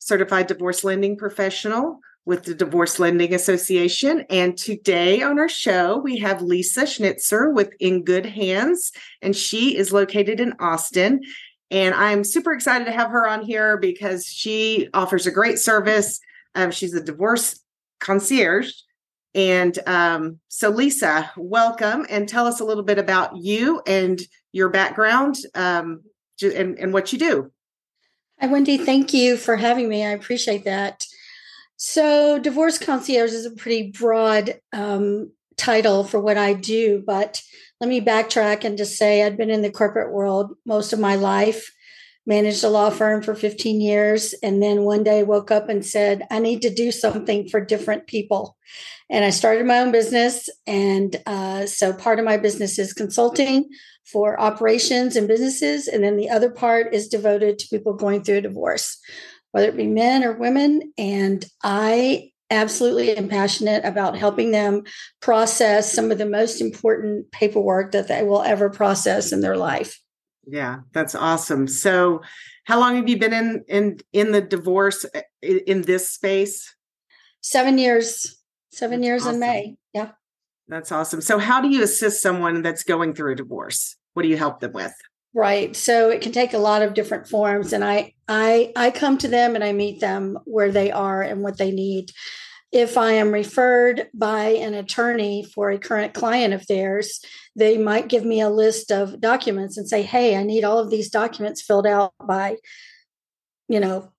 certified divorce lending professional with the Divorce Lending Association. And today on our show, we have Lisa Schnitzer with In Good Hands, and she is located in Austin. And I'm super excited to have her on here because she offers a great service. Um, she's a divorce concierge. And um, so, Lisa, welcome and tell us a little bit about you and your background um, and, and what you do. Hi, Wendy. Thank you for having me. I appreciate that. So, divorce concierge is a pretty broad um, title for what I do, but let me backtrack and just say I've been in the corporate world most of my life, managed a law firm for 15 years, and then one day woke up and said, I need to do something for different people. And I started my own business. And uh, so, part of my business is consulting for operations and businesses. And then the other part is devoted to people going through a divorce, whether it be men or women. And I absolutely am passionate about helping them process some of the most important paperwork that they will ever process in their life. Yeah, that's awesome. So, how long have you been in in in the divorce eh, in this space? 7 years. 7 that's years awesome. in May. Yeah. That's awesome. So, how do you assist someone that's going through a divorce? What do you help them with? Right. So it can take a lot of different forms, and I I I come to them and I meet them where they are and what they need. If I am referred by an attorney for a current client of theirs, they might give me a list of documents and say, "Hey, I need all of these documents filled out by, you know,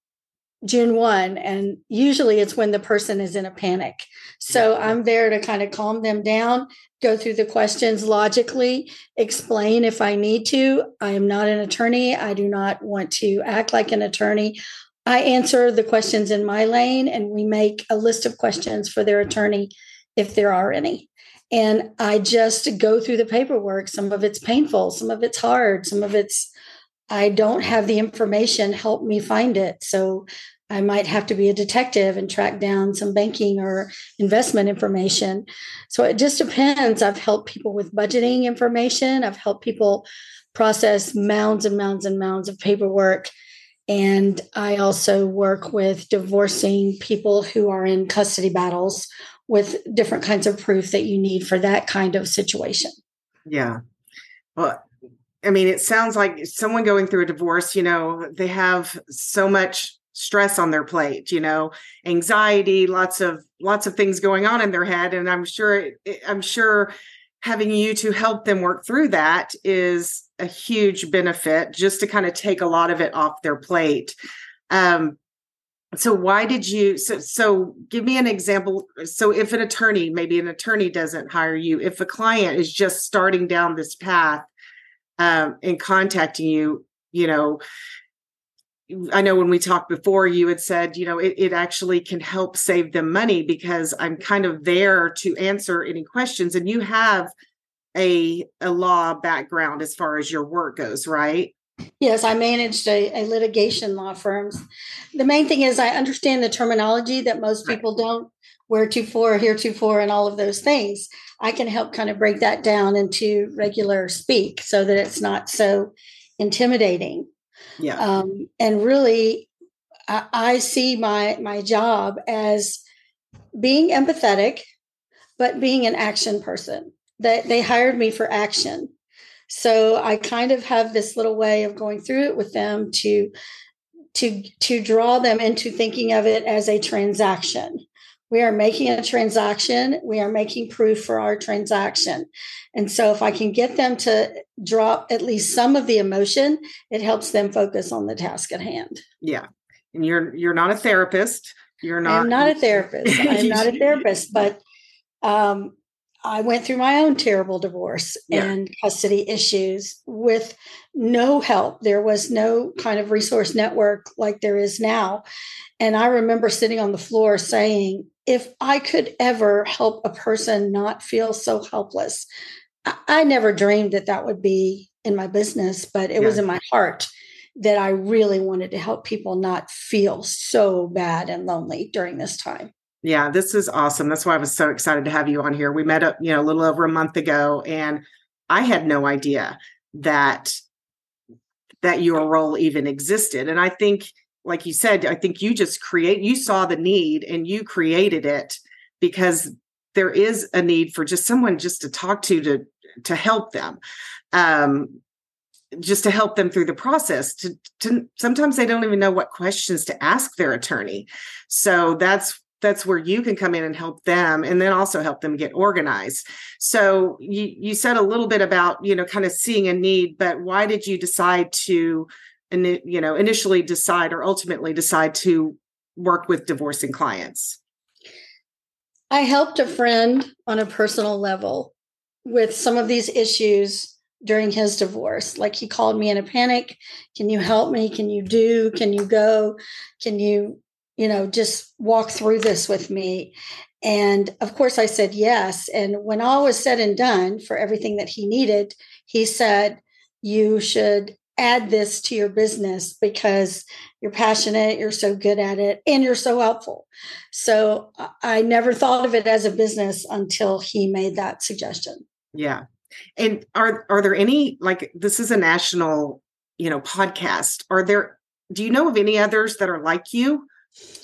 June 1. And usually it's when the person is in a panic. So I'm there to kind of calm them down, go through the questions logically, explain if I need to. I am not an attorney. I do not want to act like an attorney. I answer the questions in my lane and we make a list of questions for their attorney if there are any. And I just go through the paperwork. Some of it's painful, some of it's hard, some of it's I don't have the information, help me find it. So I might have to be a detective and track down some banking or investment information. So it just depends. I've helped people with budgeting information, I've helped people process mounds and mounds and mounds of paperwork. And I also work with divorcing people who are in custody battles with different kinds of proof that you need for that kind of situation. Yeah. Well, I mean, it sounds like someone going through a divorce, you know, they have so much stress on their plate, you know, anxiety, lots of lots of things going on in their head and I'm sure I'm sure having you to help them work through that is a huge benefit just to kind of take a lot of it off their plate. Um so why did you so so give me an example so if an attorney maybe an attorney doesn't hire you if a client is just starting down this path um, and contacting you, you know, I know when we talked before, you had said, you know, it, it, actually can help save them money because I'm kind of there to answer any questions. And you have a a law background as far as your work goes, right? Yes, I managed a, a litigation law firms. The main thing is I understand the terminology that most people right. don't where to for, here to for, and all of those things. I can help kind of break that down into regular speak so that it's not so intimidating. Yeah. Um, and really, I, I see my my job as being empathetic, but being an action person. That they hired me for action. So I kind of have this little way of going through it with them to to to draw them into thinking of it as a transaction we are making a transaction we are making proof for our transaction and so if i can get them to drop at least some of the emotion it helps them focus on the task at hand yeah and you're you're not a therapist you're not i'm not a therapist i'm not a therapist but um I went through my own terrible divorce yeah. and custody issues with no help. There was no kind of resource network like there is now. And I remember sitting on the floor saying, if I could ever help a person not feel so helpless, I, never dreamed that that would be in my business, but it yeah. was in my heart that I really wanted to help people not feel so bad and lonely during this time. Yeah, this is awesome. That's why I was so excited to have you on here. We met up, you know, a little over a month ago and I had no idea that that your role even existed. And I think like you said, I think you just create you saw the need and you created it because there is a need for just someone just to talk to to to help them. Um just to help them through the process to, to sometimes they don't even know what questions to ask their attorney so that's that's where you can come in and help them and then also help them get organized so you you said a little bit about you know kind of seeing a need but why did you decide to you know initially decide or ultimately decide to work with divorcing clients i helped a friend on a personal level with some of these issues during his divorce. Like he called me in a panic. Can you help me? Can you do? Can you go? Can you, you know, just walk through this with me? And of course, I said yes. And when all was said and done for everything that he needed, he said, You should add this to your business because you're passionate, you're so good at it, and you're so helpful. So I never thought of it as a business until he made that suggestion. Yeah. And are are there any like this is a national, you know, podcast. Are there do you know of any others that are like you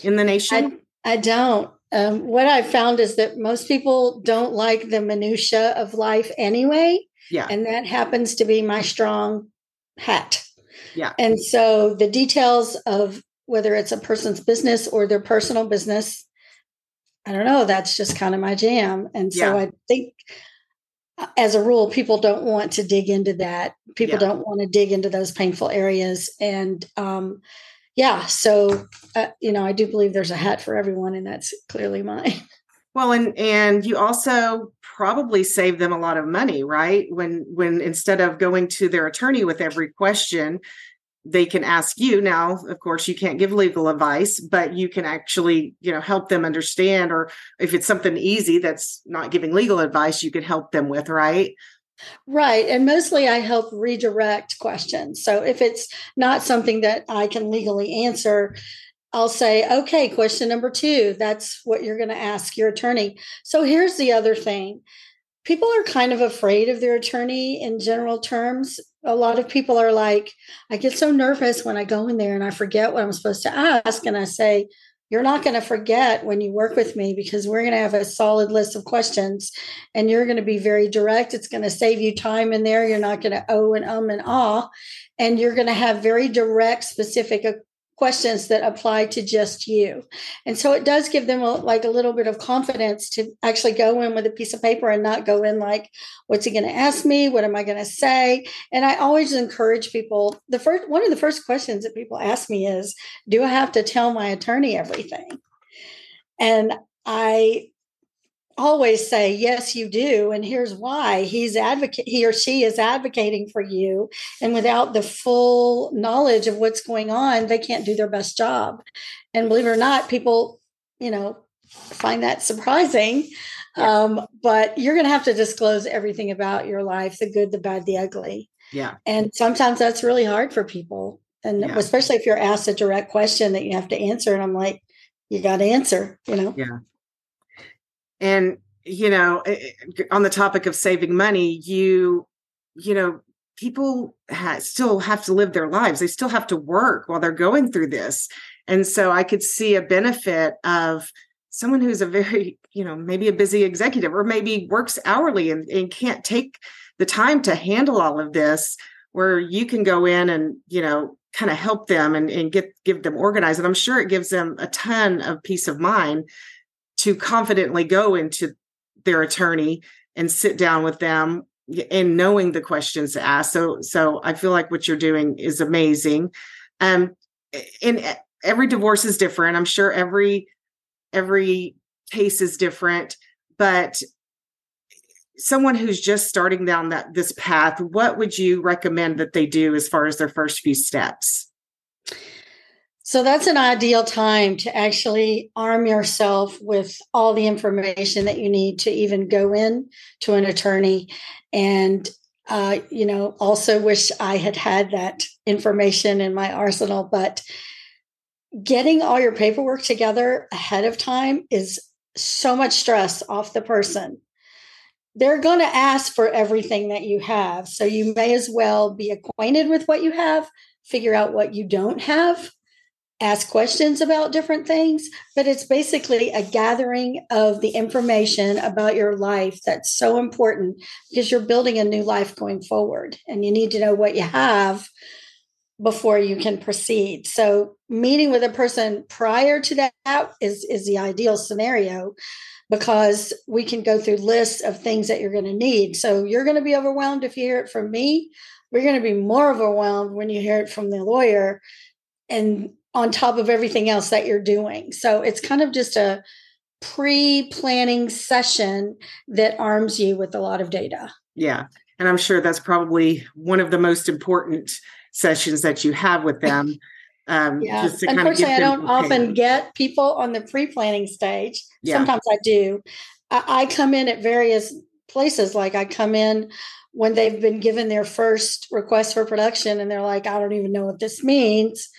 in the nation? I, I don't. Um, what I've found is that most people don't like the minutia of life anyway. Yeah. And that happens to be my strong hat. Yeah. And so the details of whether it's a person's business or their personal business, I don't know, that's just kind of my jam. And so yeah. I think as a rule, people don't want to dig into that. People yeah. don't want to dig into those painful areas. And um, yeah, so uh, you know, I do believe there's a hat for everyone, and that's clearly mine. Well, and and you also probably save them a lot of money, right? When when instead of going to their attorney with every question, they can ask you. Now of course you can't give legal advice but you can actually you know help them understand or if it's something easy that's not giving legal advice you can help them with right? Right and mostly i help redirect questions. So if it's not something that i can legally answer I'll say, okay, question number two, that's what you're going to ask your attorney. So here's the other thing people are kind of afraid of their attorney in general terms a lot of people are like, I get so nervous when I go in there and I forget what I'm supposed to ask. And I say, You're not going to forget when you work with me because we're going to have a solid list of questions and you're going to be very direct. It's going to save you time in there. You're not going to oh and um and ah. And you're going to have very direct, specific questions that apply to just you. And so it does give them a, like a little bit of confidence to actually go in with a piece of paper and not go in like, what's he going to ask me? What am I going to say? And I always encourage people. The first, one of the first questions that people ask me is, do I have to tell my attorney everything? And I always say yes you do and here's why. He's advocate he or she is advocating for you and without the full knowledge of what's going on they can't do their best job. And believe it or not people you know find that surprising yeah. um, but you're going to have to disclose everything about your life the good the bad the ugly. Yeah. And sometimes that's really hard for people and yeah. especially if you're asked a direct question that you have to answer and i'm like you got to answer you know? Yeah and you know eh, eh, on the topic of saving money you you know people ha- still have to live their lives. They still have to work while they're going through this. And so i could see a benefit of someone who's a very you know maybe a busy executive or maybe works hourly and, and can't take the time to handle all of this where you can go in and you know kind of help them and, and get give them organized. And i'm sure it gives them a ton of peace of mind to confidently go into their attorney and sit down with them and knowing the questions to ask. So, so I feel like what you're doing is amazing. Um, and every divorce is different. I'm sure every every case is different, but someone who's just starting down that this path, what would you recommend that they do as far as their first few steps? So that's an ideal time to actually arm yourself with all the information that you need to even go in to an attorney. And, uh, you know, also wish I had had that information in my arsenal. But getting all your paperwork together ahead of time is so much stress off the person. They're going to ask for everything that you have. So you may as well be acquainted with what you have, figure out what you don't have ask questions about different things, but it's basically a gathering of the information about your life that's so important because you're building a new life going forward and you need to know what you have before you can proceed. So meeting with a person prior to that is is the ideal scenario because we can go through lists of things that you're going to need. So you're going to be overwhelmed if you hear it from me. We're going to be more overwhelmed when you hear it from the lawyer and on top of everything else that you're doing. So it's kind of just a pre planning session that arms you with a lot of data. Yeah. And I'm sure that's probably one of the most important sessions that you have with them. Um, yeah. Unfortunately, I don't often get people on the pre planning stage. Yeah. Sometimes I do. I, I come in at various places. Like I come in when they've been given their first request for production and they're like, I don't even know what this means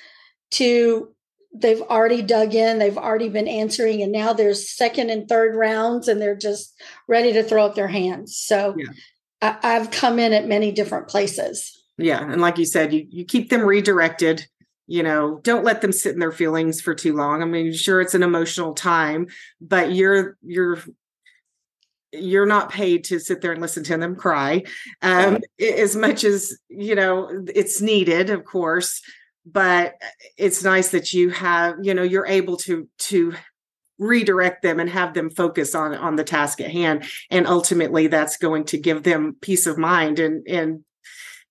to they've already dug in, they've already been answering, and now there's second and third rounds, and they're just ready to throw up their hands. So yeah. I, I've come in at many different places. Yeah, and like you said, you you keep them redirected. You know, don't let them sit in their feelings for too long. I mean, sure, it's an emotional time, but you're you're you're not paid to sit there and listen to them cry um, as much as you know it's needed of course but it's nice that you have you know you're able to to redirect them and have them focus on on the task at hand and ultimately that's going to give them peace of mind and and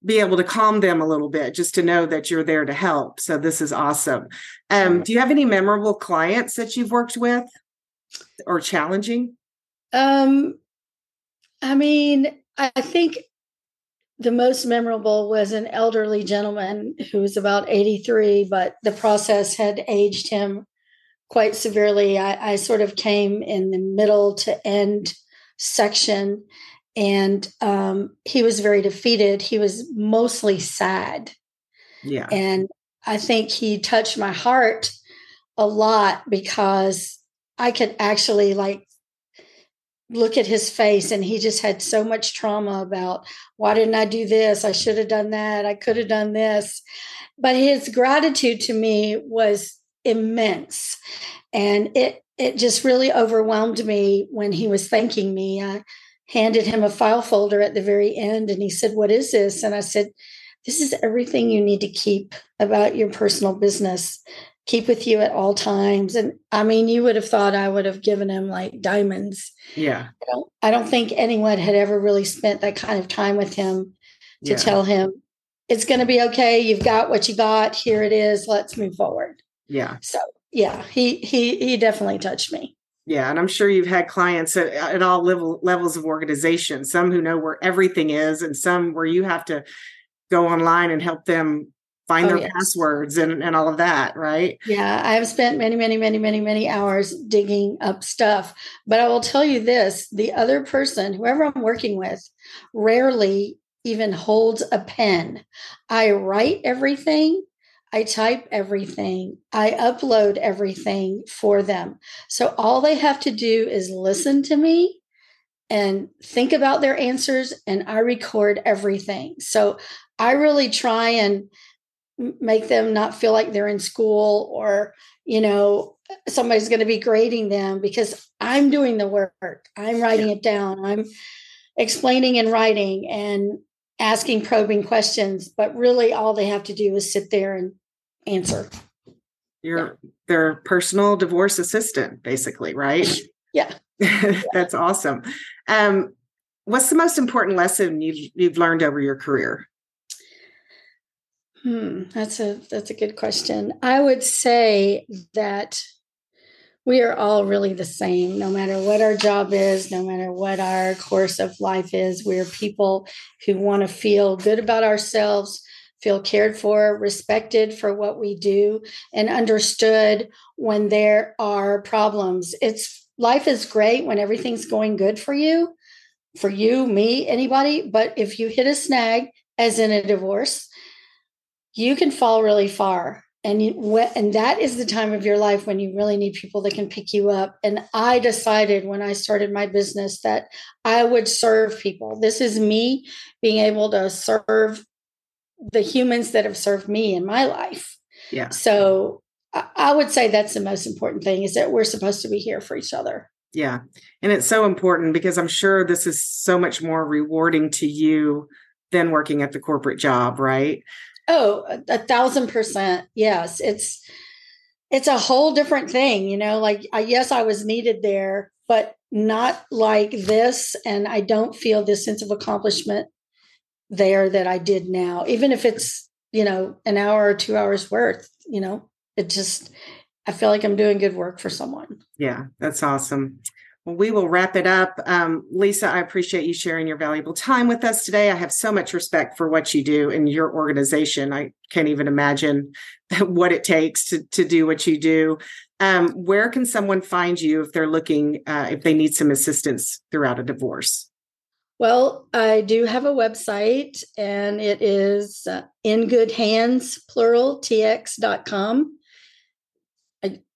be able to calm them a little bit just to know that you're there to help. So this is awesome. Um, do you have any memorable clients that you've worked with or challenging? Um i mean i think the most memorable was an elderly gentleman who was about 83, but the process had aged him quite severely. I, I sort of came in the middle to end section, and um, he was very defeated. He was mostly sad. Yeah. And I think he touched my heart a lot because I could actually like look at his face and he just had so much trauma about why didn't I do this? I should have done that. I could have done this. But his gratitude to me was immense. And it it just really overwhelmed me when he was thanking me. I handed him a file folder at the very end and he said, "What is this?" And I said, "This is everything you need to keep about your personal business keep with you at all times. And I mean, you would have thought I would have given him like diamonds. Yeah. I don't, I don't think anyone had ever really spent that kind of time with him to yeah. tell him it's going to be okay. You've got what you got. Here it is. Let's move forward. Yeah. So yeah, he he he definitely touched me. Yeah, and I'm sure you've had clients at, at all level, levels of organization. Some who know where everything is, and some where you have to go online and help them find oh, their yes. passwords and, and all of that, right? Yeah, I have spent many, many, many, many, many hours digging up stuff. But I will tell you this the other person, whoever I'm working with, rarely even holds a pen. I write everything. I type everything. I upload everything for them. So all they have to do is listen to me and think about their answers, and I record everything. So I really try and make them not feel like they're in school or you know somebody's going to be grading them because i'm doing the work. I'm writing yeah. it down. I'm explaining and writing and asking probing questions but really all they have to do is sit there and answer. You're yeah. their personal divorce assistant basically right? Yeah. That's awesome. Um what's the most important lesson you've, you've learned over your career Hmm, that's a that's a good question. I would say that we are all really the same, no matter what our job is, no matter what our course of life is. We're people who want to feel good about ourselves, feel cared for, respected for what we do, and understood when there are problems. It's life is great when everything's going good for you, for you, me, anybody. But if you hit a snag, as in a divorce, you can fall really far and you, and that is the time of your life when you really need people that can pick you up. And i decided when i started my business that i would serve people. This is me being able to serve the humans that have served me in my life. Yeah. So i would say that's the most important thing is that we're supposed to be here for each other. Yeah. And it's so important because i'm sure this is so much more rewarding to you than working at the corporate job right Oh, a, thousand percent. Yes. It's, it's a whole different thing, you know, like I, yes, I was needed there, but not like this. And I don't feel this sense of accomplishment there that I did now, even if it's, you know, an hour or two hours worth, you know, it just, I feel like I'm doing good work for someone. Yeah, that's awesome. We will wrap it up. Um, Lisa, I appreciate you sharing your valuable time with us today. I have so much respect for what you do in your organization. I can't even imagine what it takes to, to do what you do. Um, where can someone find you if they're looking, uh, if they need some assistance throughout a divorce? Well, I do have a website and it is uh, in good hands, plural, tx.com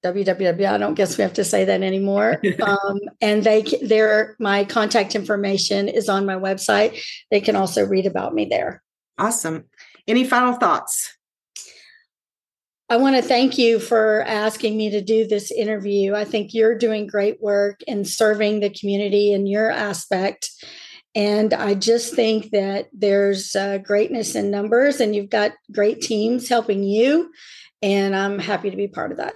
www. I don't guess we have to say that anymore. um, and they, their, my contact information is on my website. They can also read about me there. Awesome. Any final thoughts? I want to thank you for asking me to do this interview. I think you're doing great work in serving the community in your aspect. And I just think that there's uh, greatness in numbers, and you've got great teams helping you. And I'm happy to be part of that.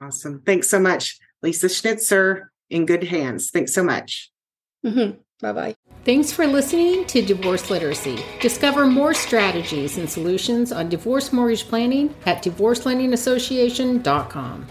Awesome. Thanks so much, Lisa Schnitzer. In good hands. Thanks so much. Mm-hmm. Bye bye. Thanks for listening to Divorce Literacy. Discover more strategies and solutions on divorce mortgage planning at divorcelendingassociation.com.